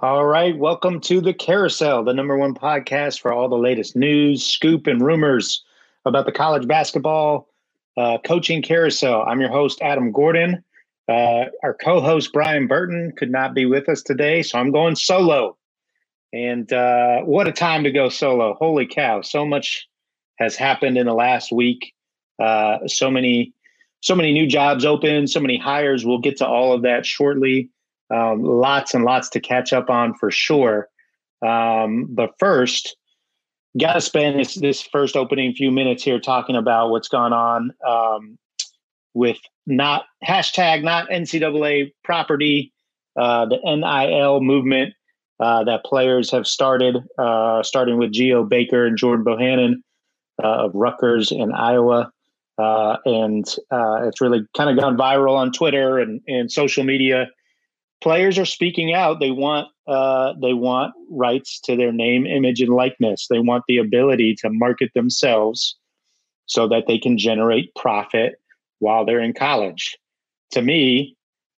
All right. Welcome to the Carousel, the number one podcast for all the latest news, scoop, and rumors about the college basketball uh, coaching carousel. I'm your host, Adam Gordon. Uh, our co host, Brian Burton, could not be with us today, so I'm going solo. And uh, what a time to go solo. Holy cow. So much has happened in the last week. Uh, so many, so many new jobs open, so many hires. We'll get to all of that shortly. Um, lots and lots to catch up on for sure. Um, but first, got to spend this, this first opening few minutes here talking about what's gone on um, with not hashtag not NCAA property, uh, the NIL movement uh, that players have started, uh, starting with Geo Baker and Jordan Bohannon uh, of Rutgers in Iowa. Uh, and it's really kind of gone viral on Twitter and, and social media players are speaking out. They want uh, they want rights to their name, image, and likeness. They want the ability to market themselves so that they can generate profit while they're in college. To me,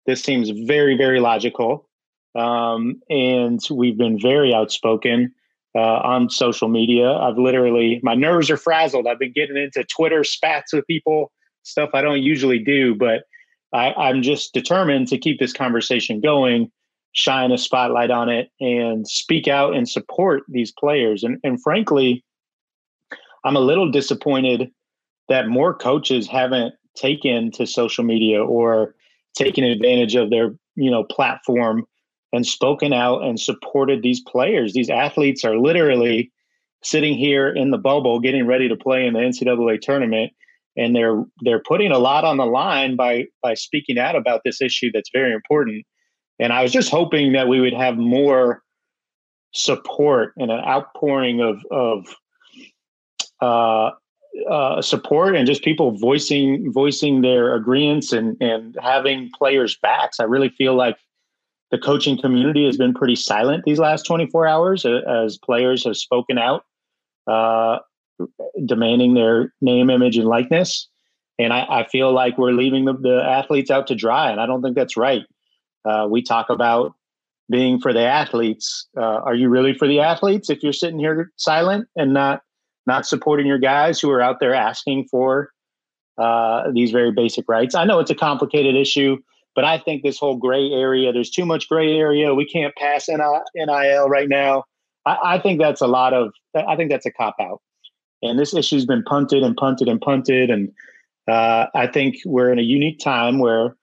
this seems very very logical, um, and we've been very outspoken. Uh, on social media, I've literally my nerves are frazzled. I've been getting into Twitter spats with people, stuff I don't usually do, but I, I'm just determined to keep this conversation going, shine a spotlight on it, and speak out and support these players. And, and frankly, I'm a little disappointed that more coaches haven't taken to social media or taken advantage of their you know platform and spoken out and supported these players. These athletes are literally sitting here in the bubble getting ready to play in the NCAA tournament and they're they're putting a lot on the line by by speaking out about this issue that's very important. And i was just hoping that we would have more support and an outpouring of of uh, uh, support and just people voicing voicing their agreements and and having players backs. I really feel like the coaching community has been pretty silent these last 24 hours uh, as players have spoken out uh, demanding their name, image, and likeness. And I, I feel like we're leaving the, the, athletes out to dry, and I don't think that's right. Uh, we talk about being for the athletes. Uh, are you really for the athletes if you're sitting here silent and not not supporting your guys who are out there asking for uh, these very basic rights? I know it's a complicated issue, but I think this whole gray area. There's too much gray area. We can't pass NIL right now. I, I think that's a lot of. I think that's a cop out. And this issue's been punted and punted and punted. And uh, I think we're in a unique time where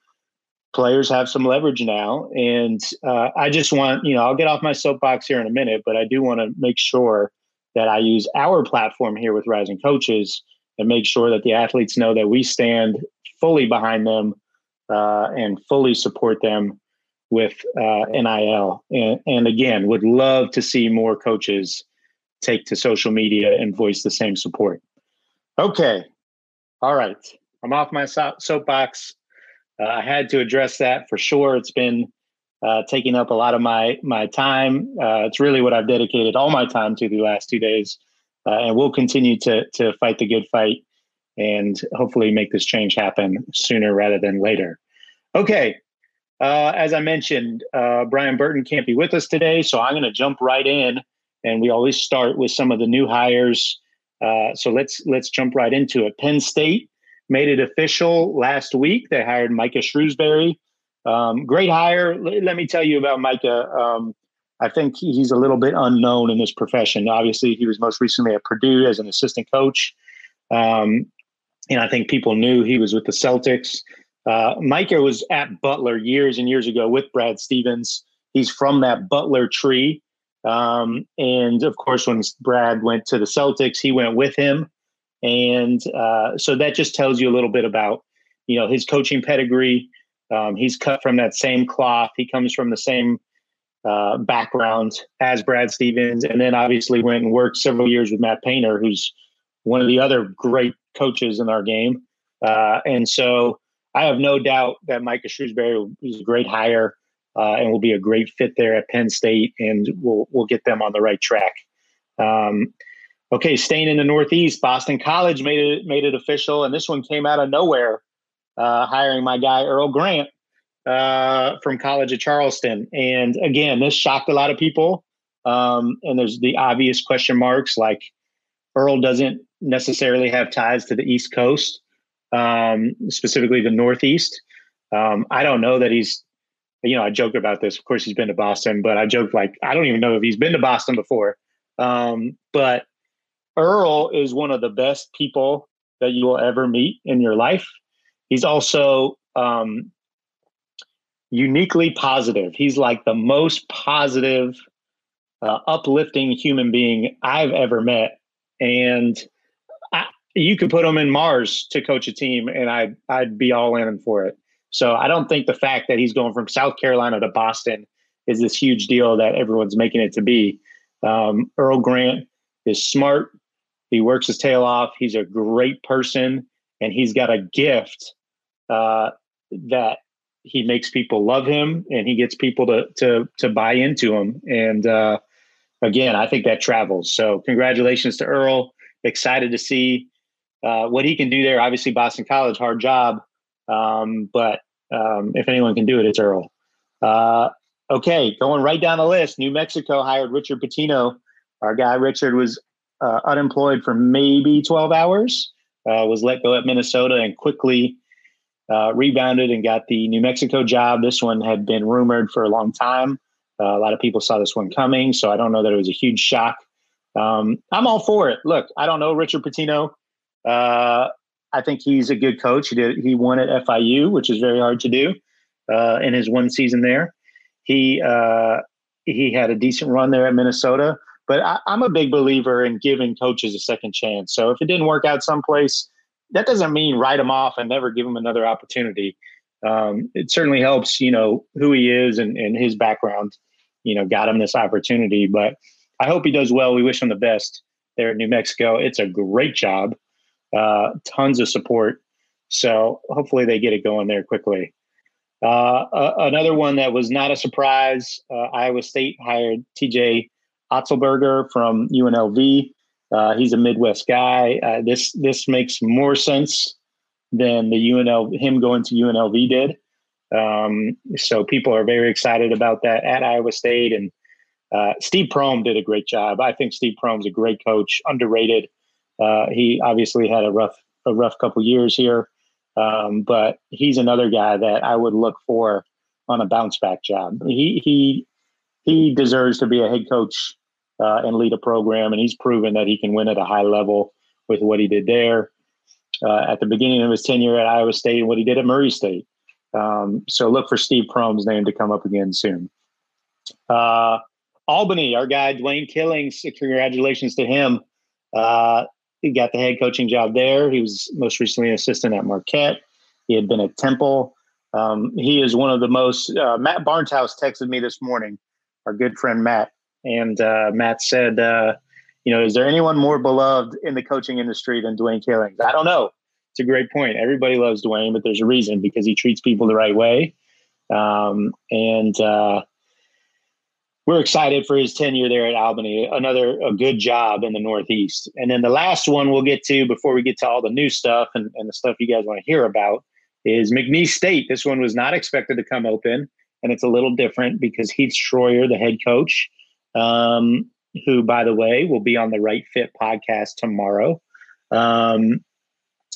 players have some leverage now. And uh, I just want, you know, I'll get off my soapbox here in a minute, but I do want to make sure that I use our platform here with Rising Coaches and make sure that the athletes know that we stand fully behind them uh, and fully support them with uh, NIL. And, and again, would love to see more coaches take to social media and voice the same support. Okay. All right. I'm off my so- soapbox. Uh, I had to address that for sure. It's been uh, taking up a lot of my my time. Uh, it's really what I've dedicated all my time to the last two days, uh, and we'll continue to to fight the good fight and hopefully make this change happen sooner rather than later. Okay, uh, as I mentioned, uh, Brian Burton can't be with us today, so I'm going to jump right in and we always start with some of the new hires. Uh, so let's let's jump right into it. Penn State made it official last week. They hired Micah Shrewsbury. Um, great hire. L- let me tell you about Micah. Um, I think he's a little bit unknown in this profession. Obviously, he was most recently at Purdue as an assistant coach. Um, and I think people knew he was with the Celtics. Uh, Micah was at Butler years and years ago with Brad Stevens. He's from that Butler tree. Um, and of course, when Brad went to the Celtics, he went with him. And uh, so that just tells you a little bit about, you know, his coaching pedigree. Um, he's cut from that same cloth. He comes from the same uh, background as Brad Stevens, and then obviously went and worked several years with Matt Painter, who's one of the other great coaches in our game. Uh, and so I have no doubt that Micah Shrewsbury is a great hire uh, and will be a great fit there at Penn State, and we'll we'll get them on the right track. Um, okay, staying in the Northeast, Boston College made it made it official, and this one came out of nowhere, uh, hiring my guy Earl Grant uh, from college of Charleston. And again, this shocked a lot of people. Um, and there's the obvious question marks like Earl doesn't necessarily have ties to the East Coast, um, specifically the Northeast. Um, I don't know that he's, you know, I joke about this. Of course, he's been to Boston, but I joke like I don't even know if he's been to Boston before. Um, but Earl is one of the best people that you will ever meet in your life. He's also um, uniquely positive. He's like the most positive, uh, uplifting human being I've ever met. And I, you could put him in Mars to coach a team, and I'd I'd be all in for it. So I don't think the fact that he's going from South Carolina to Boston is this huge deal that everyone's making it to be. Um, Earl Grant is smart. He works his tail off. He's a great person, and he's got a gift uh, that he makes people love him and he gets people to to to buy into him and uh, again i think that travels so congratulations to earl excited to see uh, what he can do there obviously boston college hard job um, but um, if anyone can do it it's earl uh, okay going right down the list new mexico hired richard pitino our guy richard was uh, unemployed for maybe 12 hours uh, was let go at minnesota and quickly uh, rebounded and got the New Mexico job. This one had been rumored for a long time. Uh, a lot of people saw this one coming, so I don't know that it was a huge shock. Um, I'm all for it. Look, I don't know Richard Pitino. Uh, I think he's a good coach. He did. He won at FIU, which is very hard to do uh, in his one season there. He uh, he had a decent run there at Minnesota. But I, I'm a big believer in giving coaches a second chance. So if it didn't work out someplace, that doesn't mean write him off and never give him another opportunity. Um, it certainly helps, you know, who he is and, and his background, you know, got him this opportunity. But I hope he does well. We wish him the best there at New Mexico. It's a great job, uh, tons of support. So hopefully they get it going there quickly. Uh, uh, another one that was not a surprise uh, Iowa State hired TJ Otzelberger from UNLV. Uh, he's a Midwest guy. Uh, this this makes more sense than the UNL him going to UNLV did. Um, so people are very excited about that at Iowa State. And uh, Steve Prohm did a great job. I think Steve Prohm's a great coach, underrated. Uh, he obviously had a rough a rough couple years here, um, but he's another guy that I would look for on a bounce back job. He he he deserves to be a head coach uh, and lead a program. And he's proven that he can win at a high level with what he did there uh, at the beginning of his tenure at Iowa State and what he did at Murray State. Um, so look for Steve Prohm's name to come up again soon. Uh, Albany, our guy Dwayne Killings, congratulations to him. Uh, he got the head coaching job there. He was most recently an assistant at Marquette. He had been at Temple. Um, he is one of the most. Uh, Matt Barnhouse texted me this morning. Our good friend Matt and uh, Matt said, uh, you know, is there anyone more beloved in the coaching industry than Dwayne Killings? I don't know. It's a great point. Everybody loves Dwayne, but there's a reason because he treats people the right way. Um, and uh, we're excited for his tenure there at Albany. Another a good job in the Northeast. And then the last one we'll get to before we get to all the new stuff and, and the stuff you guys want to hear about is McNeese State. This one was not expected to come open, and it's a little different because Heath Schroyer, the head coach, um, who, by the way, will be on the Right Fit podcast tomorrow. Um,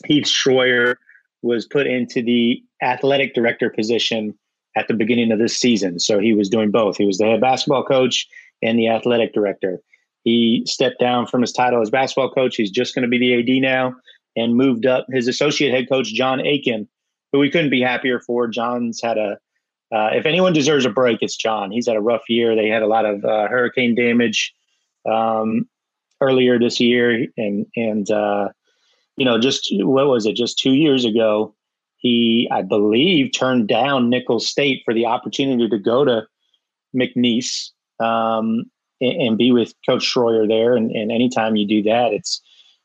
Heath Schroyer was put into the athletic director position at the beginning of this season. So he was doing both. He was the head basketball coach and the athletic director. He stepped down from his title as basketball coach. He's just going to be the AD now and moved up his associate head coach, John Aiken, who we couldn't be happier for. John's had a uh, if anyone deserves a break, it's John. He's had a rough year. They had a lot of uh, hurricane damage um, earlier this year, and and uh, you know, just what was it? Just two years ago, he, I believe, turned down Nicholls State for the opportunity to go to McNeese um, and, and, be with Coach Schroyer there. And, and anytime you do that, it's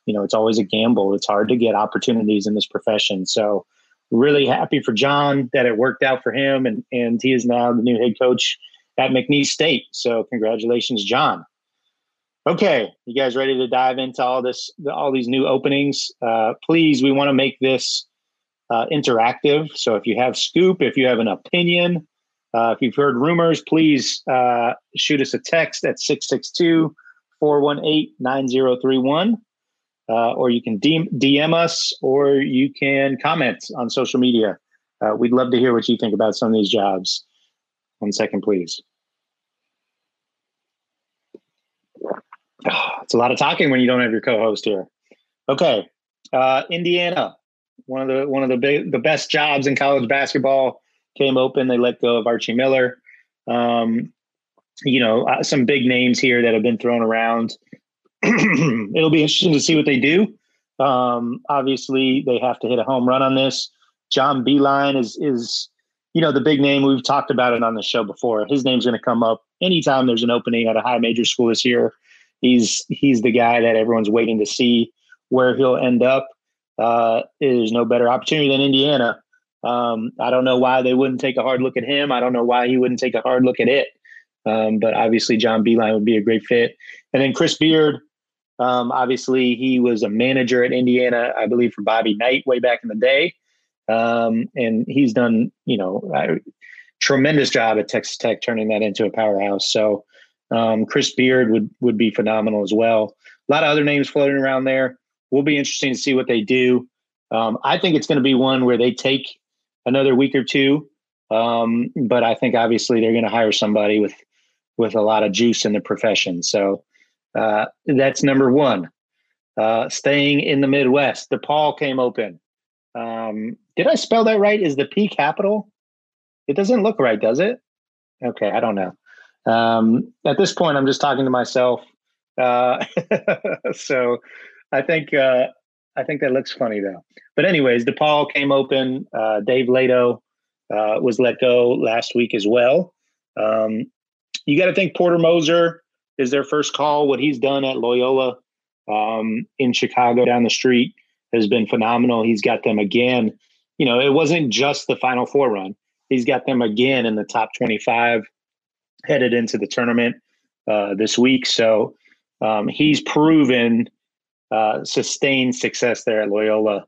you know, it's always a gamble. It's hard to get opportunities in this profession. So really happy for John that it worked out for him, and and he is now the new head coach at McNeese State. So congratulations, John. Okay, you guys ready to dive into all this, all these new openings? Uh, please, we want to make this uh, interactive. So if you have scoop, if you have an opinion, uh, if you've heard rumors, please uh, shoot us a text at 662 418 9031. Uh, or you can DM us or you can comment on social media. Uh, we'd love to hear what you think about some of these jobs. One second, please. Oh, it's a lot of talking when you don't have your co-host here. Okay, uh, Indiana, one of the one of the big the best jobs in college basketball came open. They let go of Archie Miller. Um, you know, uh, some big names here that have been thrown around. It'll be interesting to see what they do. Um, obviously, they have to hit a home run on this. John Beilein is is you know the big name. We've talked about it on the show before. His name's going to come up anytime there's an opening at a high major school this year. He's he's the guy that everyone's waiting to see where he'll end up. Uh, there's no better opportunity than Indiana. Um, I don't know why they wouldn't take a hard look at him. I don't know why he wouldn't take a hard look at it. Um, but obviously, John Beilein would be a great fit. And then Chris Beard, um, obviously, he was a manager at Indiana, I believe, for Bobby Knight way back in the day. Um, and he's done, you know, a tremendous job at Texas Tech turning that into a powerhouse. So um, Chris Beard would would be phenomenal as well. A lot of other names floating around there. Will be interesting to see what they do. Um, I think it's going to be one where they take another week or two, um, but I think obviously they're going to hire somebody with with a lot of juice in the profession. So uh, that's number one. Uh, staying in the Midwest, DePaul came open. Um, did I spell that right? Is the P capital? It doesn't look right, does it? Okay, I don't know. Um, at this point, I'm just talking to myself. Uh, so I think uh, I think that looks funny though. But anyways, DePaul came open. Uh, Dave Leitao uh, was let go last week as well. Um, you got to think Porter Moser is their first call. What he's done at Loyola um, in Chicago down the street has been phenomenal. He's got them again. You know, it wasn't just the Final Four run. He's got them again in the top 25 headed into the tournament uh, this week. So um, he's proven uh, sustained success there at Loyola.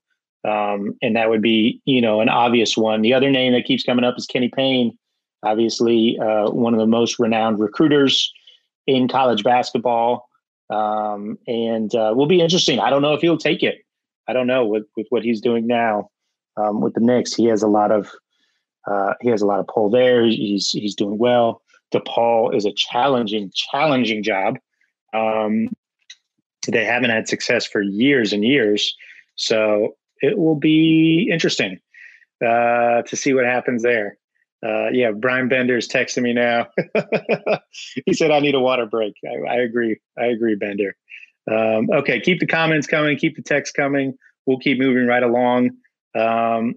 Um, and that would be, you know, an obvious one. The other name that keeps coming up is Kenny Payne, obviously uh, one of the most renowned recruiters in college basketball. Um, and uh, will be interesting. I don't know if he'll take it. I don't know with, with what he's doing now um, with the Knicks. He has a lot of uh, he has a lot of pull there. He's he's doing well. DePaul is a challenging, challenging job. Um, they haven't had success for years and years, so it will be interesting uh, to see what happens there. Uh, yeah, Brian Bender is texting me now. he said I need a water break. I, I agree. I agree, Bender. Um, okay, keep the comments coming. Keep the text coming. We'll keep moving right along. Um,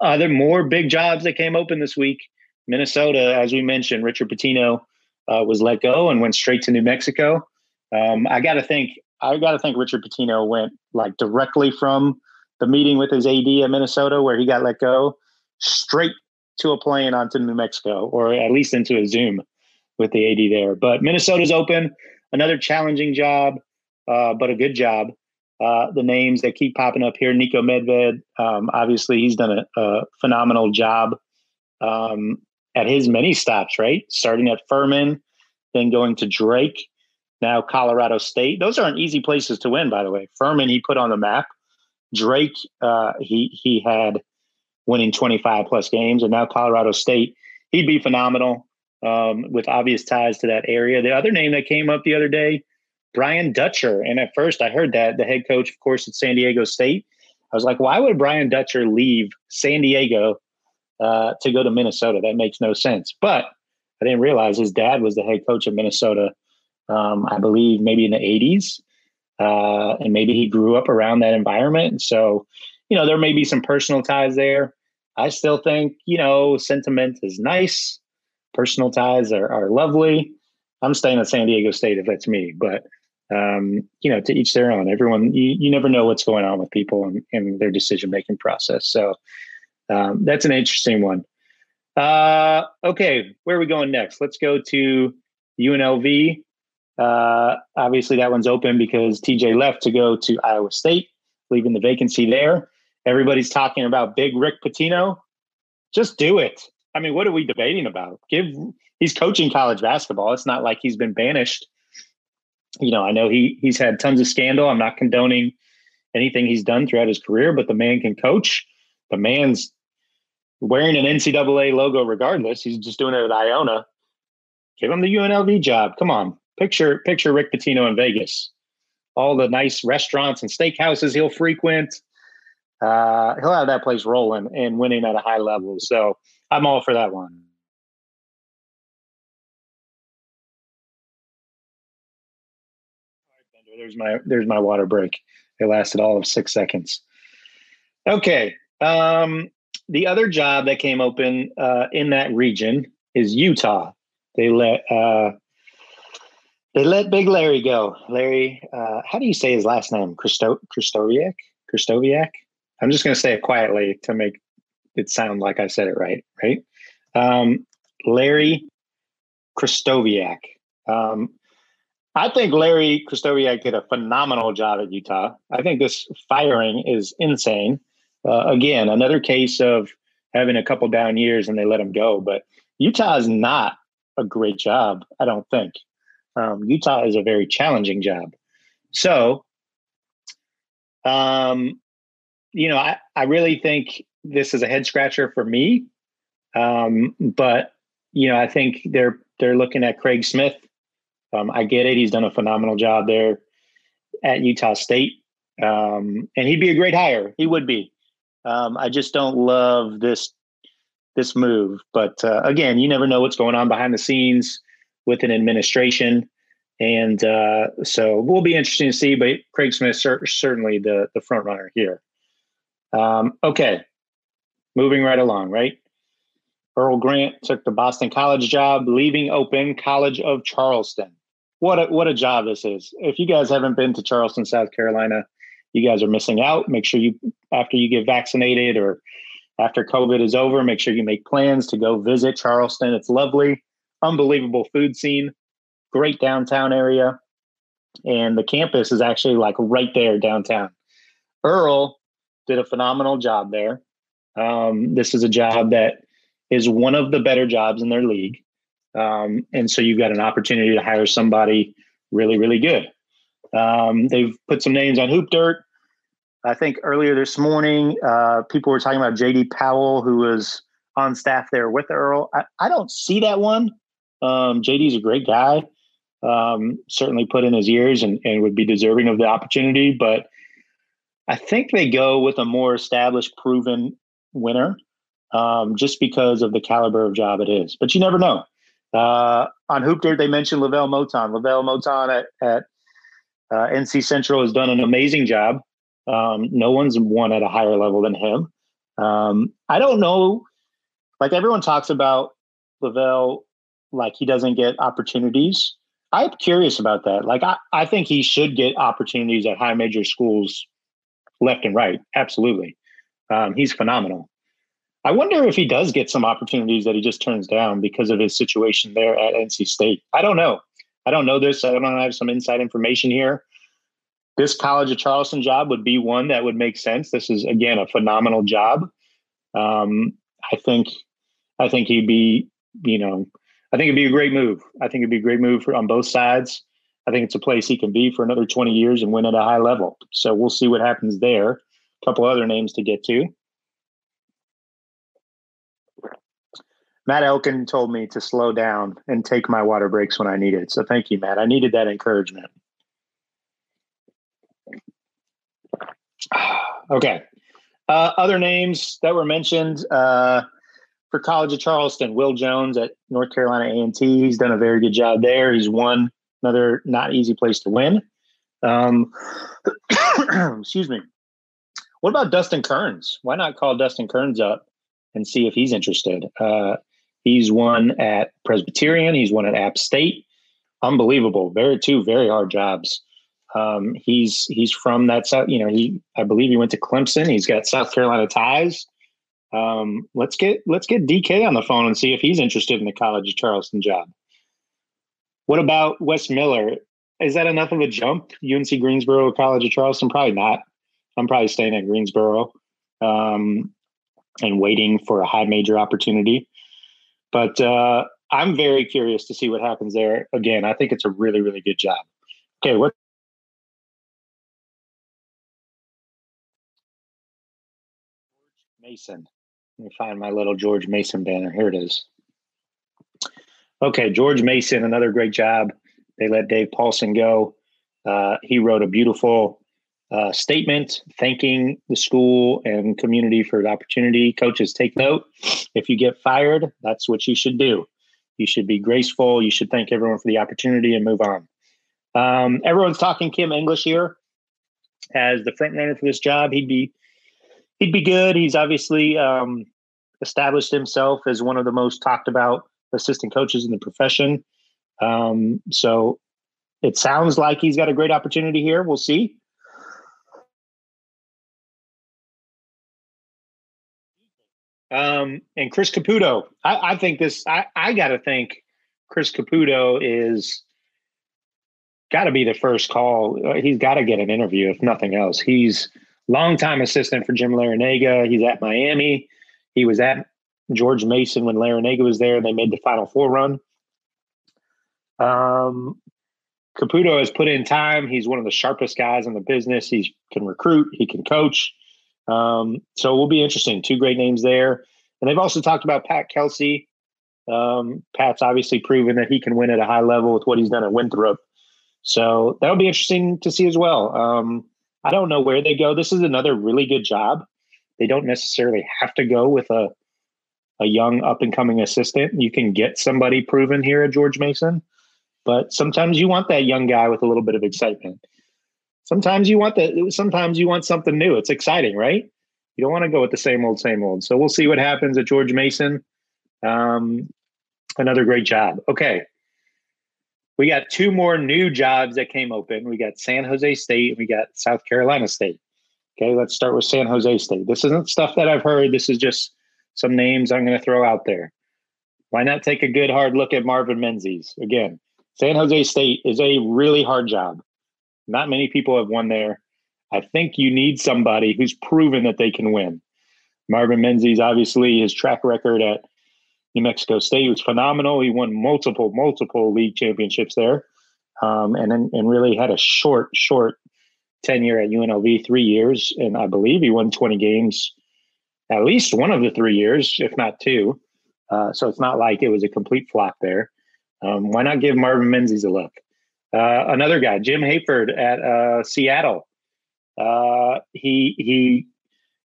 other more big jobs that came open this week. Minnesota, as we mentioned, Richard Pitino uh, was let go and went straight to New Mexico. Um, I got to think, I got to think Richard Pitino went like directly from the meeting with his AD at Minnesota, where he got let go, straight to a plane onto New Mexico, or at least into a Zoom with the AD there. But Minnesota's open, another challenging job, uh, but a good job. Uh, the names that keep popping up here, Niko Medved, um, obviously he's done a, a phenomenal job um, at his many stops, right? Starting at Furman, then going to Drake, now Colorado State. Those aren't easy places to win, by the way. Furman, he put on the map. Drake, uh, he he had winning 25 plus games, and now Colorado State, he'd be phenomenal um, with obvious ties to that area. The other name that came up the other day, Brian Dutcher, and at first I heard that the head coach, of course, at San Diego State. I was like, why would Brian Dutcher leave San Diego uh, to go to Minnesota. That makes no sense. But I didn't realize his dad was the head coach of Minnesota. Um, I believe maybe in the '80s, uh, and maybe he grew up around that environment. So, you know, there may be some personal ties there. I still think you know sentiment is nice. Personal ties are, are lovely. I'm staying at San Diego State if that's me, but um, you know, to each their own. Everyone, you, you never know what's going on with people and, and their decision making process. So, um, that's an interesting one. Uh, okay, where are we going next? Let's go to UNLV. Uh, obviously, that one's open because TJ left to go to Iowa State, leaving the vacancy there. Everybody's talking about big Rick Pitino. Just do it. I mean, what are we debating about? Give he's coaching college basketball. It's not like he's been banished. You know, I know he he's had tons of scandal. I'm not condoning anything he's done throughout his career, but the man can coach. The man's wearing an NCAA logo regardless. He's just doing it at Iona. Give him the UNLV job. Come on. Picture picture Rick Pitino in Vegas. All the nice restaurants and steakhouses he'll frequent. Uh, he'll have that place rolling and winning at a high level. So I'm all for that one. There's my there's my water break. It lasted all of six seconds. Okay. Um, the other job that came open uh, in that region is Utah. They let uh, they let Big Larry go. Larry, uh, how do you say his last name? Christo Christoviak. Christoviak. I'm just going to say it quietly to make it sound like I said it right. Right. Um, Larry Krystkowiak. Um, I think Larry Krystkowiak did a phenomenal job at Utah. I think this firing is insane. Uh, again, another case of having a couple down years and they let him go. But Utah is not a great job, I don't think. Um, Utah is a very challenging job. So, um, you know, I, I really think this is a head scratcher for me. Um, but you know, I think they're they're looking at Craig Smith. Um, I get it; he's done a phenomenal job there at Utah State, um, and he'd be a great hire. He would be. Um, I just don't love this this move. But uh, again, you never know what's going on behind the scenes with an administration, and uh, so we'll be interesting to see. But Craig Smith cer- certainly the the front runner here. Um, okay, moving right along. Right, Earl Grant took the Boston College job, leaving open College of Charleston. What a, what a job this is! If you guys haven't been to Charleston, South Carolina, you guys are missing out. Make sure you after you get vaccinated or after COVID is over, make sure you make plans to go visit Charleston. It's lovely, unbelievable food scene, great downtown area. And the campus is actually like right there downtown. Earl did a phenomenal job there. Um, this is a job that is one of the better jobs in their league. Um, and so you've got an opportunity to hire somebody really, really good. Um, they've put some names on Hoop Dirt. I think earlier this morning, uh, people were talking about JD Powell, who was on staff there with Earl. I, I don't see that one. Um, JD's a great guy. Um, certainly put in his years and, and would be deserving of the opportunity. But I think they go with a more established, proven winner um, just because of the caliber of job it is. But you never know. Uh, on Hoop Dirt, they mentioned LeVelle Moton. LeVelle Moton at, at uh, NC Central has done an amazing job. Um, no one's won at a higher level than him. Um, I don't know. Like everyone talks about LeVelle, like he doesn't get opportunities. I'm curious about that. Like I, I think he should get opportunities at high major schools left and right. Absolutely. Um, he's phenomenal. I wonder if he does get some opportunities that he just turns down because of his situation there at NC State. I don't know. I don't know this. I don't have some inside information here this College of Charleston job would be one that would make sense. This is again a phenomenal job. Um, I think, I think he'd be, you know, I think it'd be a great move. I think it'd be a great move for, on both sides. I think it's a place he can be for another 20 years and win at a high level. So we'll see what happens there. A couple other names to get to. Matt Elkin told me to slow down and take my water breaks when I need it. So thank you, Matt. I needed that encouragement. Okay. Uh, other names that were mentioned uh, for College of Charleston, Will Jones at North Carolina A&T. He's done a very good job there. He's won another not easy place to win. Um, excuse me. What about Dustin Kerns? Why not call Dustin Kerns up and see if he's interested? Uh, he's won at Presbyterian. He's won at App State. Unbelievable. Very two very hard jobs. Um, he's he's from that south. You know, he I believe he went to Clemson. He's got South Carolina ties. Um, let's get let's get DK on the phone and see if he's interested in the College of Charleston job. What about Wes Miller? Is that enough of a jump? UNC Greensboro, College of Charleston? Probably not. I'm probably staying at Greensboro. um, and waiting for a high major opportunity. But uh, I'm very curious to see what happens there. Again, I think it's a really, really good job. Okay, what? Mason. Let me find my little George Mason banner. Here it is. Okay, George Mason, another great job. They let Dave Paulsen go. Uh, he wrote a beautiful uh, statement thanking the school and community for the opportunity. Coaches, take note. If you get fired, that's what you should do. You should be graceful. You should thank everyone for the opportunity and move on. Um, everyone's talking Kim English here as the front runner for this job. He'd be he'd be good. He's obviously um, established himself as one of the most talked about assistant coaches in the profession. Um, so it sounds like he's got a great opportunity here. We'll see. Um, and Chris Caputo, I, I think this, I, I got to think Chris Caputo is got to be the first call. He's got to get an interview, if nothing else. He's longtime assistant for Jim Larrañaga. He's at Miami. He was at George Mason when Larrañaga was there. They made the Final Four run. Um, Caputo has put in time. He's one of the sharpest guys in the business. He can recruit. He can coach. Um, so it will be interesting. Two great names there. And they've also talked about Pat Kelsey. Um, Pat's obviously proven that he can win at a high level with what he's done at Winthrop. So that'll be interesting to see as well. Um, I don't know where they go. This is another really good job. They don't necessarily have to go with a a young up and coming assistant. You can get somebody proven here at George Mason, but sometimes you want that young guy with a little bit of excitement. Sometimes you want that. Sometimes you want something new. It's exciting, right? You don't want to go with the same old, same old. So we'll see what happens at George Mason. Um, another great job. Okay. We got two more new jobs that came open. We got San Jose State and we got South Carolina State. Okay, let's start with San Jose State. This isn't stuff that I've heard. This is just some names I'm going to throw out there. Why not take a good hard look at Marvin Menzies? Again, San Jose State is a really hard job. Not many people have won there. I think you need somebody who's proven that they can win. Marvin Menzies, obviously, his track record at New Mexico State He was phenomenal. He won multiple, multiple league championships there, um, and then and really had a short, short tenure at UNLV, three years, and I believe he won 20 games at least one of the three years, if not two. Uh, so it's not like it was a complete flop there. Um, why not give Marvin Menzies a look? Uh, another guy, Jim Hayford at uh, Seattle. Uh, he he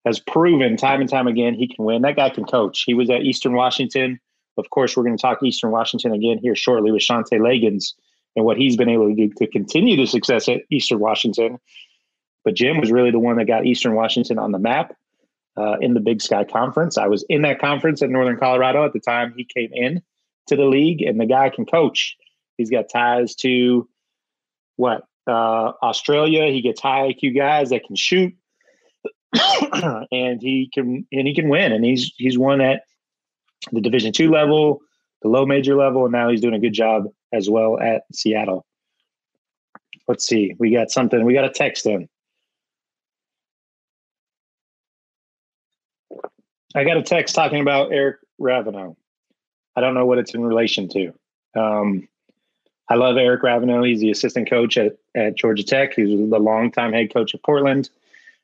has proven time and time again he can win. That guy can coach. He was at Eastern Washington. Of course, we're going to talk Eastern Washington again here shortly with Shantay Legans and what he's been able to do to continue the success at Eastern Washington. But Jim was really the one that got Eastern Washington on the map uh, in the Big Sky Conference. I was in that conference at Northern Colorado at the time he came in to the league, and the guy can coach. He's got ties to what uh, Australia. He gets high IQ guys that can shoot, and he can and he can win. And he's he's won at the Division two level, the low major level, and now he's doing a good job as well at Seattle. Let's see. We got something. We got a text in. I got a text talking about Eric Reveno. I don't know what it's in relation to. Um, I love Eric Reveno. He's the assistant coach at, at Georgia Tech. He's the longtime head coach of Portland.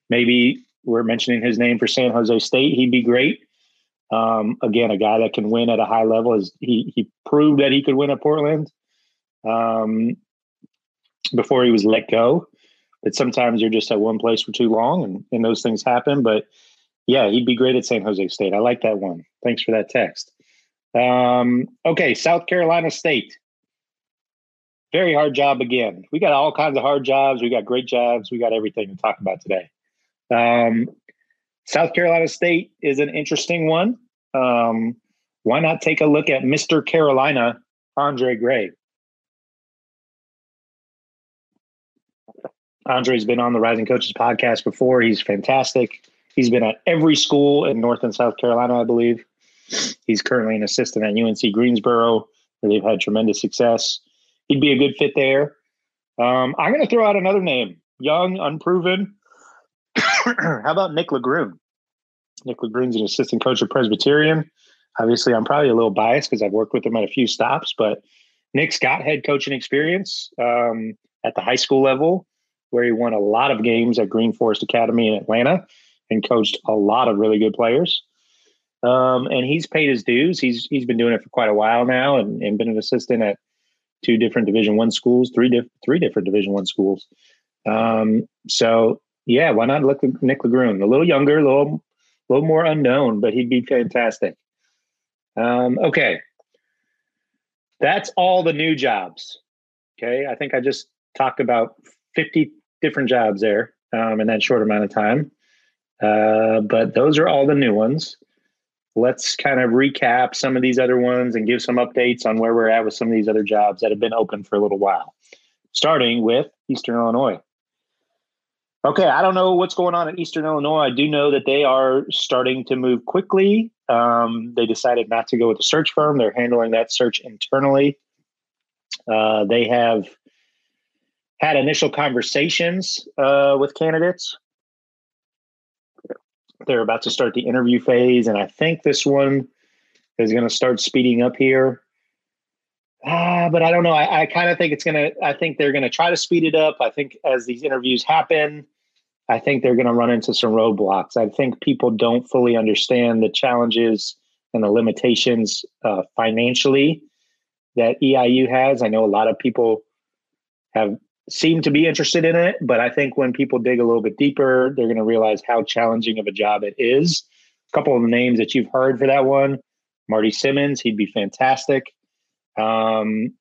Maybe we're mentioning his name for San Jose State. He'd be great. Um, again, a guy that can win at a high level. Is he? He proved that he could win at Portland um, before he was let go. But sometimes you're just at one place for too long, and, and those things happen. But yeah, he'd be great at San Jose State. I like that one. Thanks for that text. Um, okay, South Carolina State. Very hard job again. We got all kinds of hard jobs. We got great jobs. We got everything to talk about today. Um, South Carolina State is an interesting one. Um, why not take a look at Mr. Carolina, Andre Gray? Andre's been on the Rising Coaches podcast before. He's fantastic. He's been at every school in North and South Carolina, I believe. He's currently an assistant at UNC Greensboro, where they've had tremendous success. He'd be a good fit there. Um, I'm going to throw out another name, young, unproven. How about Nick LaGrune? Nick LeGrun's an assistant coach at Presbyterian. Obviously, I'm probably a little biased because I've worked with him at a few stops, but Nick's got head coaching experience um, at the high school level, where he won a lot of games at Green Forest Academy in Atlanta and coached a lot of really good players. Um, and he's paid his dues. He's he's been doing it for quite a while now, and, and been an assistant at two different Division One schools, three diff- three different Division One schools. Um, so yeah, why not look at Nick LeGrun? A little younger, a little a little more unknown, but he'd be fantastic. Um, okay, that's all the new jobs. Okay, I think I just talked about fifty different jobs there um, in that short amount of time. Uh, but those are all the new ones. Let's kind of recap some of these other ones and give some updates on where we're at with some of these other jobs that have been open for a little while. Starting with Eastern Illinois. Okay, I don't know what's going on in Eastern Illinois. I do know that they are starting to move quickly. Um, they decided not to go with a search firm. They're handling that search internally. Uh, they have had initial conversations uh, with candidates they're about to start the interview phase, and I think this one is going to start speeding up here. Ah, but I don't know. I, I kind of think it's to. I think they're to try to speed it up. I think as these interviews happen, I think they're to run into some roadblocks. I think people don't fully understand the challenges and the limitations uh, financially that EIU has. I know a lot of people have seem to be interested in it, but I think when people dig a little bit deeper, they're going to realize how challenging of a job it is. A couple of the names that you've heard for that one Marty Simmons, he'd be fantastic. Um,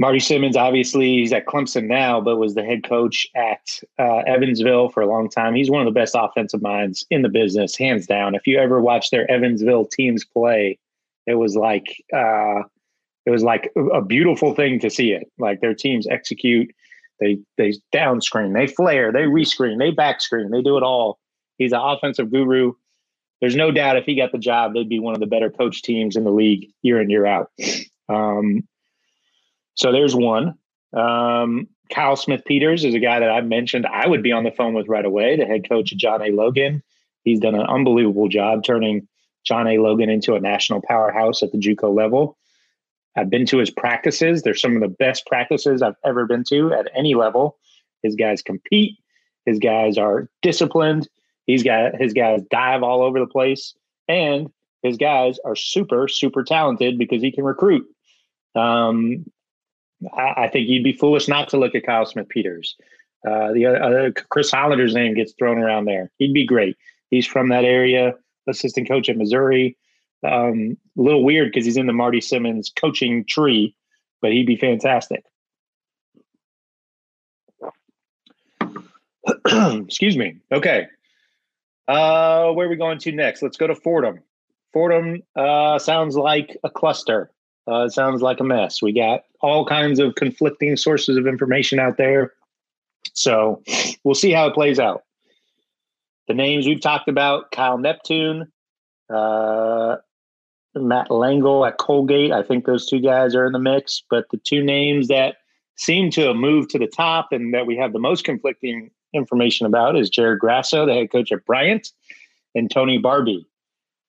Marty Simmons, obviously, he's at Clemson now, but was the head coach at uh, Evansville for a long time. He's one of the best offensive minds in the business, hands down. If you ever watch their Evansville teams play, it was like uh, it was like a beautiful thing to see it. Like their teams execute, they they down screen, they flare, they rescreen, they back screen, they do it all. He's an offensive guru. There's no doubt if he got the job, they'd be one of the better coach teams in the league year in year out. Um, so there's one. Um, Kyle Smith Peters is a guy that I mentioned I would be on the phone with right away. The head coach John A. Logan. He's done an unbelievable job turning John A. Logan into a national powerhouse at the JUCO level. I've been to his practices. They're some of the best practices I've ever been to at any level. His guys compete. His guys are disciplined. He's got his guys dive all over the place, and his guys are super super talented because he can recruit. Um, I, I, think you'd be foolish not to look at Kyle Smith Peters. Uh, the other Chris Hollender's name gets thrown around there. He'd be great. He's from that area. Assistant coach at Missouri. Um, a little weird because he's in the Marty Simmons coaching tree, but he'd be fantastic. Excuse me. Okay. Uh, where are we going to next? Let's go to Fordham. Fordham uh, sounds like a cluster. Uh, it sounds like a mess. We got all kinds of conflicting sources of information out there. So we'll see how it plays out. The names we've talked about Kyle Neptune, uh, Matt Langel at Colgate. I think those two guys are in the mix. But the two names that seem to have moved to the top and that we have the most conflicting information about is Jared Grasso, the head coach at Bryant, and Tony Barbee.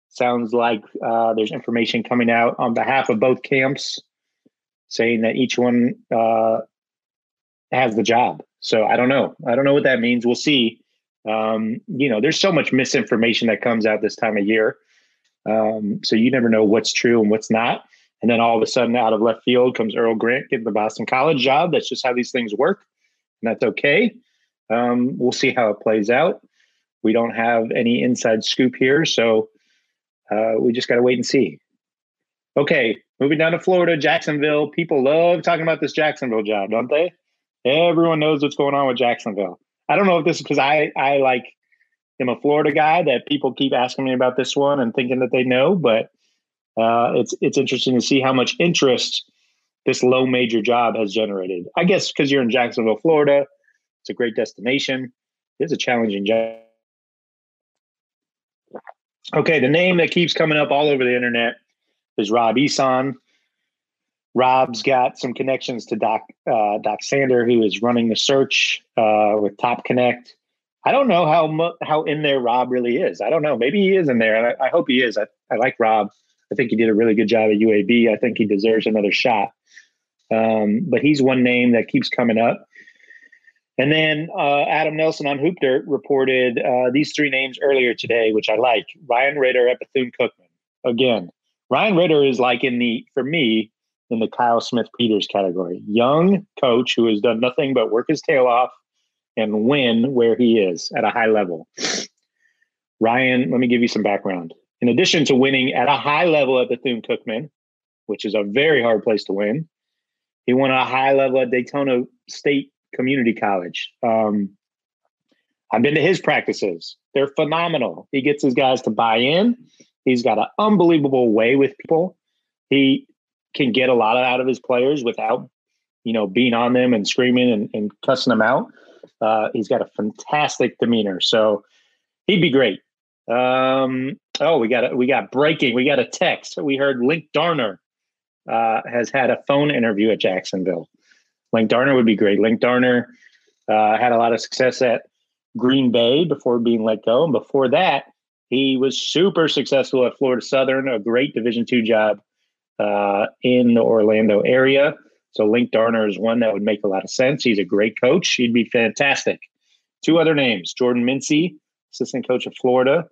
Sounds like uh, there's information coming out on behalf of both camps saying that each one uh, has the job. So I don't know. I don't know what that means. We'll see. Um, you know, there's so much misinformation that comes out this time of year. Um, so you never know what's true and what's not. And then all of a sudden, out of left field comes Earl Grant getting the Boston College job. That's just how these things work, and that's okay. Um, we'll see how it plays out. We don't have any inside scoop here, so uh, we just got to wait and see. Okay, moving down to Florida, Jacksonville. People love talking about this Jacksonville job, don't they? Everyone knows what's going on with Jacksonville. I don't know if this is because I I like am a Florida guy that people keep asking me about this one and thinking that they know, but uh, it's it's interesting to see how much interest this low major job has generated. I guess because you're in Jacksonville, Florida, it's a great destination. It's a challenging job. Okay, the name that keeps coming up all over the internet is Rob Ehsan. Rob's got some connections to Doc uh, Doc Sander, who is running the search uh, with Top Connect I don't know how mu- how in there Rob really is. I don't know. Maybe he is in there, and I, I hope he is. I, I like Rob. I think he did a really good job at UAB. I think he deserves another shot. Um, but he's one name that keeps coming up. And then uh, Adam Nelson on Hoop Dirt reported uh, these three names earlier today, which I like. Ryan Ritter at Bethune Cookman. Again, Ryan Ritter is like in the, for me, in the Kyle Smith Peters category. Young coach who has done nothing but work his tail off and win where he is at a high level. Ryan, let me give you some background. In addition to winning at a high level at Bethune Cookman, which is a very hard place to win, he won a high level at Daytona State Community College. Um, I've been to his practices. They're phenomenal. He gets his guys to buy in. He's got an unbelievable way with people. He can get a lot out of his players without, you know, being on them and screaming and, and cussing them out. Uh, he's got a fantastic demeanor, so he'd be great. Um, oh, we got a, we got breaking. We got a text. We heard Linc Darner uh, has had a phone interview at Jacksonville. Linc Darner would be great. Linc Darner uh, had a lot of success at Green Bay before being let go, and before that, he was super successful at Florida Southern, a great Division two job uh, in the Orlando area. So Linc Darner is one that would make a lot of sense. He's a great coach. He'd be fantastic. Two other names: Jordan Mincy, assistant coach of Florida,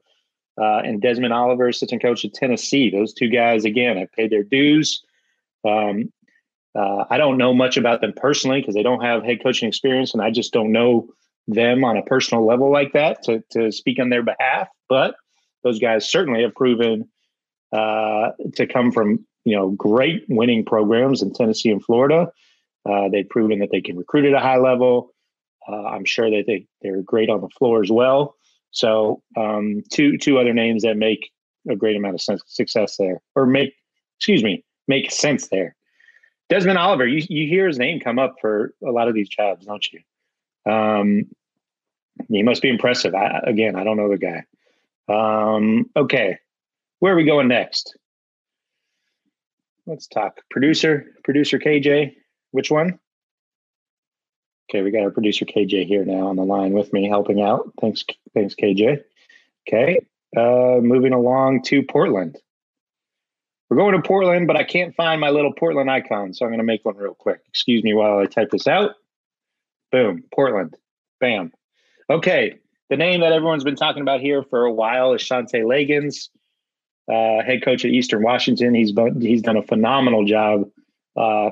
uh, and Desmond Oliver, assistant coach of Tennessee. Those two guys, again, have paid their dues. Um, uh, I don't know much about them personally because they don't have head coaching experience, and I just don't know them on a personal level like that to to speak on their behalf. But those guys certainly have proven uh, to come from you know great winning programs in Tennessee and Florida. Uh, they've proven that they can recruit at a high level. Uh, I'm sure that they they're great on the floor as well. So um, two two other names that make a great amount of sense, success there, or make excuse me make sense there. Desmond Oliver, you you hear his name come up for a lot of these jobs, don't you? Um, he must be impressive. I, again, I don't know the guy. Um, okay, where are we going next? Let's talk producer, producer KJ. Which one? Okay, we got our producer KJ here now on the line with me, helping out. Thanks, thanks KJ. Okay, uh, moving along to Portland. We're going to Portland, but I can't find my little Portland icon, so I'm going to make one real quick. Excuse me while I type this out. Boom, Portland. Bam. Okay, the name that everyone's been talking about here for a while is Shantay Legans uh, head coach at Eastern Washington. He's he's done a phenomenal job uh,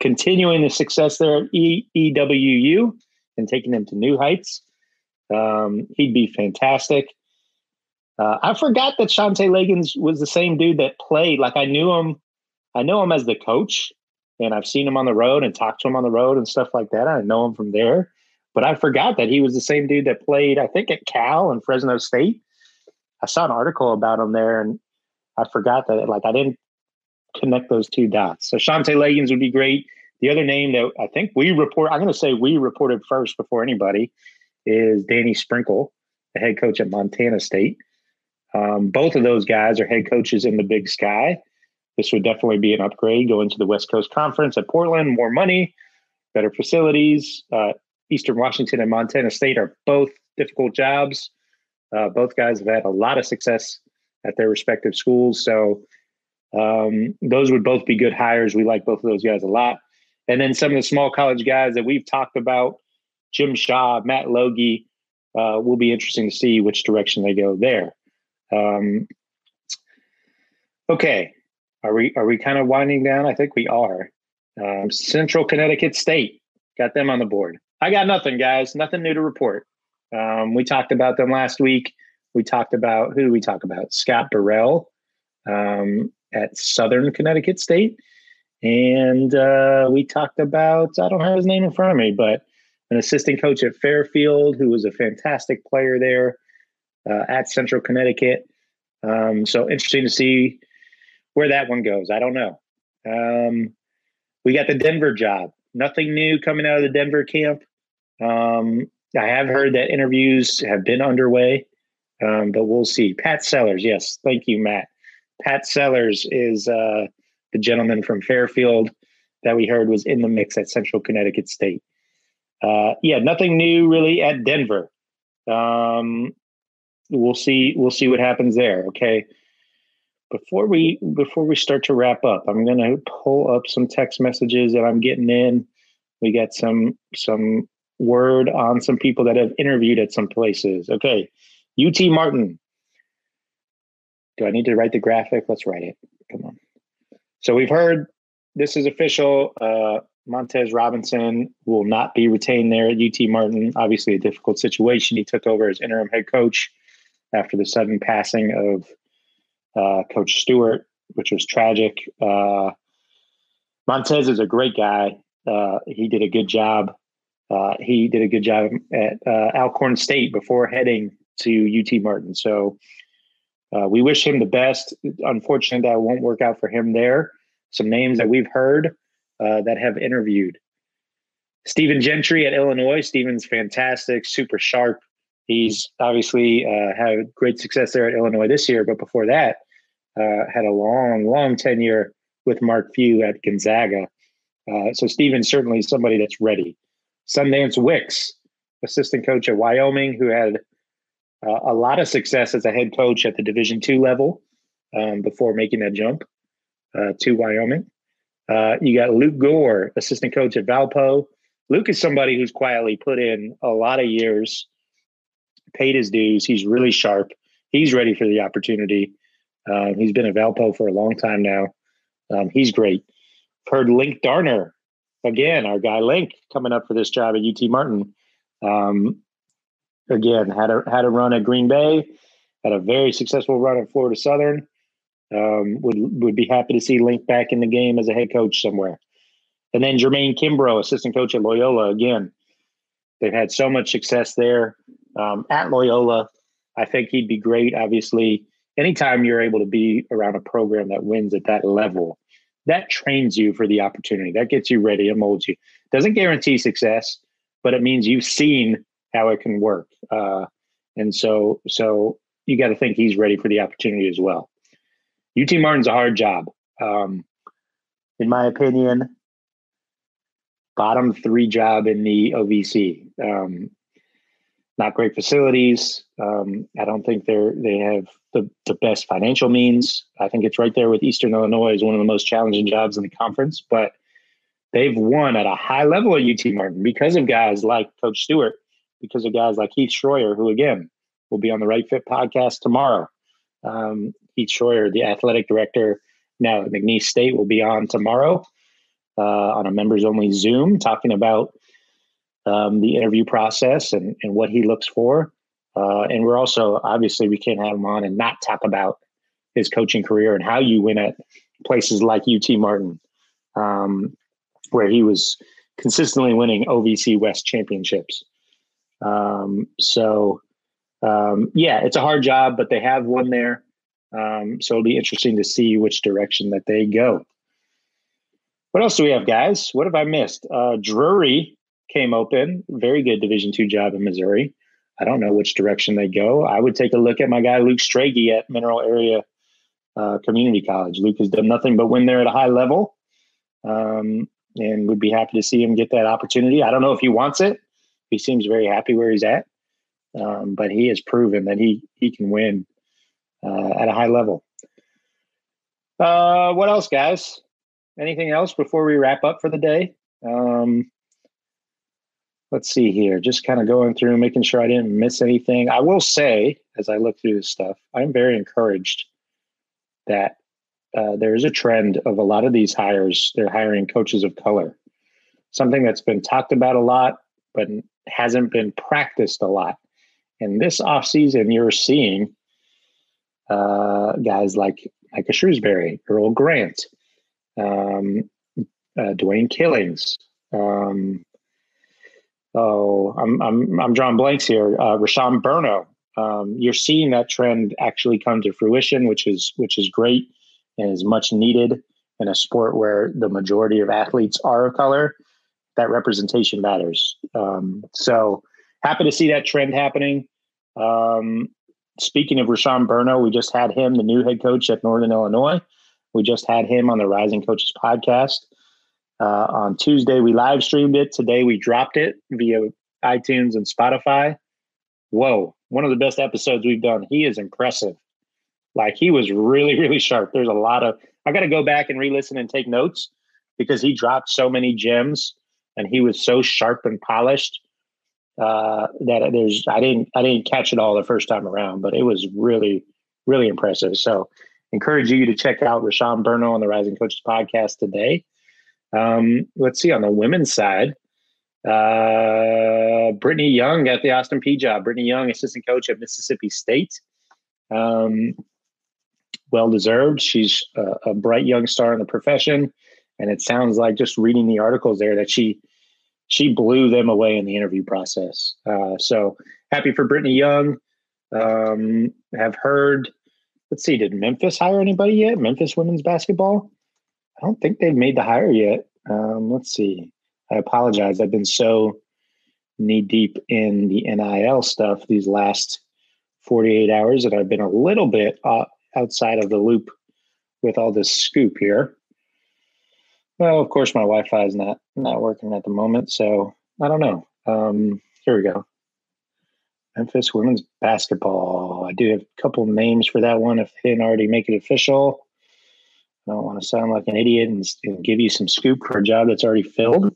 continuing the success there at e- EWU and taking them to new heights. Um, he'd be fantastic. Uh, I forgot that Shantay Legans was the same dude that played. Like I knew him, I know him as the coach, and I've seen him on the road and talked to him on the road and stuff like that. I know him from there, but I forgot that he was the same dude that played. I think at Cal and Fresno State. I saw an article about him there, and I forgot that like I didn't connect those two dots. So Shantay Legans would be great. The other name that I think we report, I'm going to say we reported first before anybody, is Danny Sprinkle, the head coach at Montana State. Um, both of those guys are head coaches in the Big Sky. This would definitely be an upgrade going to the West Coast Conference at Portland. More money, better facilities. Uh, Eastern Washington and Montana State are both difficult jobs. Uh, both guys have had a lot of success at their respective schools. So um, those would both be good hires. We like both of those guys a lot. And then some of the small college guys that we've talked about, Jim Shaw, Matt Logie, uh, will be interesting to see which direction they go there. Um, okay, are we are we kind of winding down? I think we are. Um, Central Connecticut State got them on the board. I got nothing, guys. Nothing new to report. Um, we talked about them last week. We talked about who do we talk about? Scott Burrell um, at Southern Connecticut State, and uh, we talked about I don't have his name in front of me, but an assistant coach at Fairfield who was a fantastic player there uh, at Central Connecticut. Um, so interesting to see where that one goes. I don't know. Um, we got the Denver job. Nothing new coming out of the Denver camp. Um, I have heard that interviews have been underway. Um, but we'll see. Pat Sellers, yes, thank you, Matt. Pat Sellers is uh, the gentleman from Fairfield that we heard was in the mix at Central Connecticut State. Uh, yeah, nothing new really at Denver. Um, we'll see. We'll see what happens there. Okay. Before we before we start to wrap up, I'm going to pull up some text messages that I'm getting in. We got some some word on some people that have interviewed at some places. Okay, UT Martin. Do I need to write the graphic? Let's write it. Come on. So we've heard this is official. Uh, Montez Robinson will not be retained there at UT Martin. Obviously, a difficult situation. He took over as interim head coach after the sudden passing of uh, Coach Stewart, which was tragic. Uh, Montez is a great guy. Uh, he did a good job. Uh, he did a good job at uh, Alcorn State before heading to UT Martin. So uh, we wish him the best. Unfortunately, that won't work out for him there. Some names that we've heard that have interviewed. Stephen Gentry at Illinois. Stephen's fantastic, super sharp. He's obviously uh, had great success there at Illinois this year, but before that, uh, had a long, long tenure with Mark Few at Gonzaga. Uh, so Stephen's certainly somebody that's ready. Sundance Wicks, assistant coach at Wyoming, who had uh, a lot of success as a head coach at the Division two level um, before making that jump uh, to Wyoming. Uh, you got Luke Gore, assistant coach at Valpo. Luke is somebody who's quietly put in a lot of years paid his dues. He's really sharp. He's ready for the opportunity. Uh, he's been a Valpo for a long time now. Um, he's great. Heard Linc Darner again, our guy Linc coming up for this job at UT Martin. Um, again, had a had a run at Green Bay, had a very successful run at Florida Southern. Um, would would be happy to see Linc back in the game as a head coach somewhere. And then Jermaine Kimbrough, assistant coach at Loyola. Again, they've had so much success there um, at Loyola. I think he'd be great. Obviously, anytime you're able to be around a program that wins at that level, that trains you for the opportunity. That gets you ready. It molds you. Doesn't guarantee success, but it means you've seen how it can work. Uh, and so, so you got to think he's ready for the opportunity as well. UT Martin's a hard job. Um, in my opinion, bottom three job in the OVC. Um, not great facilities. Um, I don't think they're they have the, the best financial means. I think it's right there with Eastern Illinois as one of the most challenging jobs in the conference. But they've won at a high level at UT Martin because of guys like Coach Stewart, because of guys like Heath Schroyer, who again will be on the Right Fit podcast tomorrow. Um, Heath Schroyer, the athletic director now at McNeese State, will be on tomorrow uh, on a members only Zoom talking about um, the interview process and, and what he looks for. Uh, and we're also obviously we can't have him on and not talk about his coaching career and how you win at places like UT Martin, um, where he was consistently winning OVC West championships. Um, so um, yeah, it's a hard job, but they have one there. Um, so it'll be interesting to see which direction that they go. What else do we have, guys? What have I missed? Uh, Drury came open. Very good Division two job in Missouri. I don't know which direction they go. I would take a look at my guy Luke Strage at Mineral Area uh, Community College. Luke has done nothing but win there at a high level, um, and would be happy to see him get that opportunity. I don't know if he wants it. He seems very happy where he's at, um, but he has proven that he he can win uh, at a high level. Uh, what else, guys? Anything else before we wrap up for the day? Um, let's see here, just kind of going through, making sure I didn't miss anything. I will say, as I look through this stuff, I'm very encouraged that uh, there is a trend of a lot of these hires, they're hiring coaches of color, something that's been talked about a lot, but hasn't been practiced a lot. And this offseason, you're seeing uh, guys like Micah Shrewsbury, Earl Grant, um, uh, Dwayne Killings, um, oh, I'm I'm I'm drawing blanks here. Uh, Rashon Burno. Um, you're seeing that trend actually come to fruition, which is which is great and is much needed in a sport where the majority of athletes are of color. That representation matters. Um, so happy to see that trend happening. Um, speaking of Rashon Burno, we just had him, the new head coach at Northern Illinois. We just had him on the Rising Coaches podcast. Uh, on Tuesday, we live streamed it. Today, we dropped it via iTunes and Spotify. whoa, one of the best episodes we've done. He is impressive. Like he was really, really sharp. There's a lot of I got to go back and re-listen and take notes because he dropped so many gems and he was so sharp and polished uh, that there's I didn't I didn't catch it all the first time around, but it was really really impressive. So encourage you to check out Rashon Burno on the Rising Coaches podcast today. Um, let's see on the women's side. Uh, Brittany Young got the Austin Peay job. Brittany Young, assistant coach at Mississippi State. Um, well deserved. She's a, a, bright young star in the profession, and it sounds like just reading the articles there that she she blew them away in the interview process. Uh, so happy for Brittany Young. Um, have heard. Let's see. Did Memphis hire anybody yet? Memphis women's basketball. I don't think they've made the hire yet. Um, let's see. I apologize. I've been so knee deep in the NIL stuff these last 48 hours that I've been a little bit uh, outside of the loop with all this scoop here. Well, of course, my Wi-Fi is not not working at the moment, so I don't know. Um, here we go. Memphis women's basketball. I do have a couple names for that one if they didn't already make it official. I don't want to sound like an idiot and, and give you some scoop for a job that's already filled.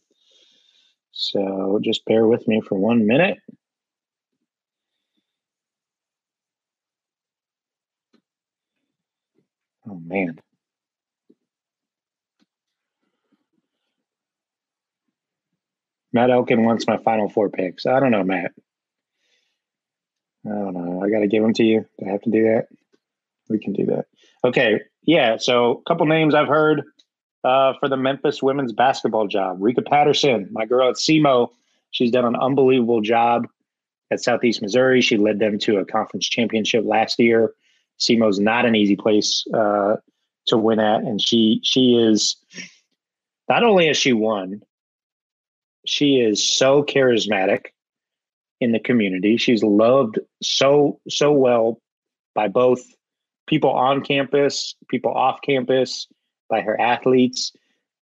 So just bear with me for one minute. Oh, man. Matt Elkin wants my final four picks. I don't know, Matt. I don't know. I got to give them to you. Do I have to do that? We can do that. Okay. Yeah. So, a couple names I've heard uh, for the Memphis women's basketball job. Rekha Patterson, my girl at SEMO. She's done an unbelievable job at Southeast Missouri. She led them to a conference championship last year. SEMO's not an easy place uh, to win at, and she she is not only has she won, she is so charismatic in the community. She's loved so so well by both people on campus, people off campus, by her athletes,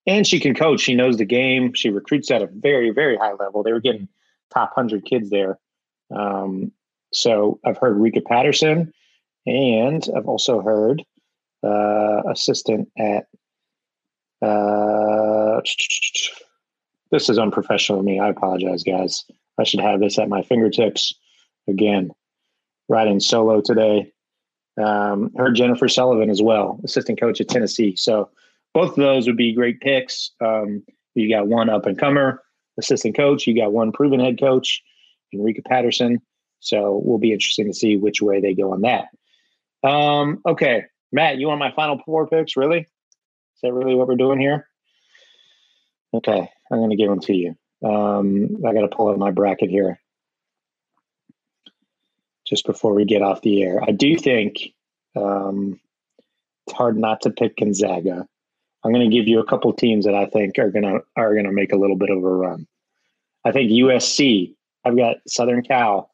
and she can coach. She knows the game. She recruits at a very very high level. They were getting top hundred kids there. Um, so I've heard Rekha Patterson, and I've also heard uh, assistant at. Uh, this is unprofessional of me. I apologize, guys. I should have this at my fingertips. Again, riding solo today. Um, heard Jennifer Sullivan as well, assistant coach at Tennessee. So both of those would be great picks. Um, you got one up and comer, assistant coach. You got one proven head coach, Enrica Patterson. So we'll be interesting to see which way they go on that. Um, okay, Matt, you want my final four picks? Really? Is that really what we're doing here? Okay, I'm going to give them to you. Um, I got to pull up my bracket here just before we get off the air. I do think um, it's hard not to pick Gonzaga. I'm going to give you a couple teams that I think are going to are going to make a little bit of a run. I think USC. I've got Southern Cal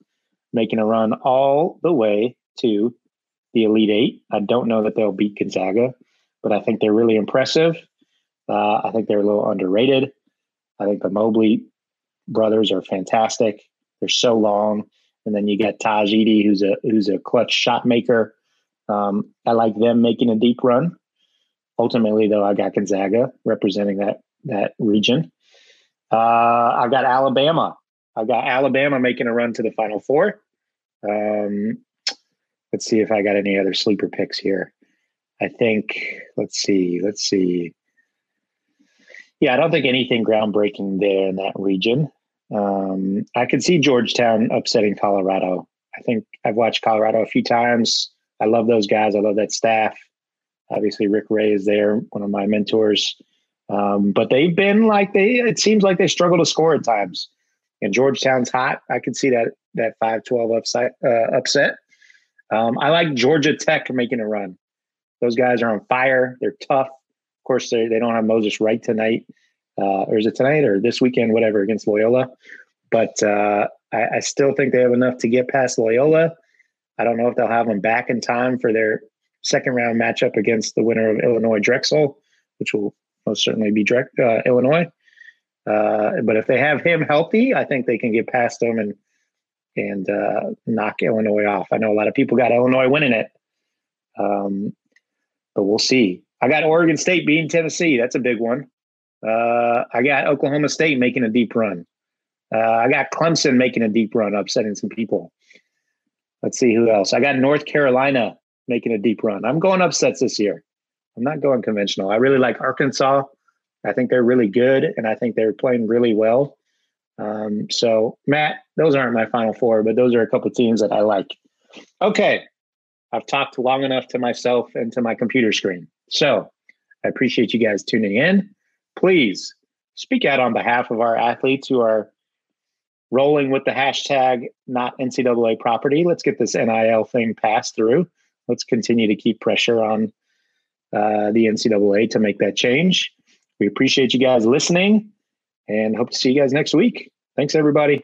making a run all the way to the Elite Eight. I don't know that they'll beat Gonzaga, but I think they're really impressive. Uh, I think they're a little underrated. I think the Mobley brothers are fantastic. They're so long, and then you got Tahj Eaddy, who's a who's a clutch shot maker. Um, I like them making a deep run. Ultimately, though, I got Gonzaga representing that that region. Uh, I got Alabama. I got Alabama making a run to the Final Four. Um, let's see if I got any other sleeper picks here. I think. Let's see. Let's see. Yeah, I don't think anything groundbreaking there in that region. Um, I could see Georgetown upsetting Colorado. I think I've watched Colorado a few times. I love those guys. I love that staff. Obviously, Rick Ray is there, one of my mentors. Um, but they've been like they. It seems like they struggle to score at times. And Georgetown's hot. I could see that that five twelve upset. uh, upset. Um, I like Georgia Tech making a run. Those guys are on fire. They're tough. Of course, they they don't have Moses Wright tonight, uh, or is it tonight or this weekend? Whatever against Loyola. But uh, I, I still think they have enough to get past Loyola. I don't know if they'll have them back in time for their second round matchup against the winner of Illinois Drexel, which will most certainly be Drex, uh, Illinois. Uh, but if they have him healthy, I think they can get past them and and uh, knock Illinois off. I know a lot of people got Illinois winning it, um, but we'll see. I got Oregon State beating Tennessee. That's a big one. Uh, I got Oklahoma State making a deep run. Uh, I got Clemson making a deep run, upsetting some people. Let's see who else. I got North Carolina making a deep run. I'm going upsets this year. I'm not going conventional. I really like Arkansas. I think they're really good, and I think they're playing really well. Um, so, Matt, those aren't my final four, but those are a couple teams that I like. Okay, I've talked long enough to myself and to my computer screen. So, I appreciate you guys tuning in. Please speak out on behalf of our athletes who are rolling with the hashtag not NCAA property. Let's get this NIL thing passed through. Let's continue to keep pressure on uh, the NCAA to make that change. We appreciate you guys listening and hope to see you guys next week. Thanks, everybody.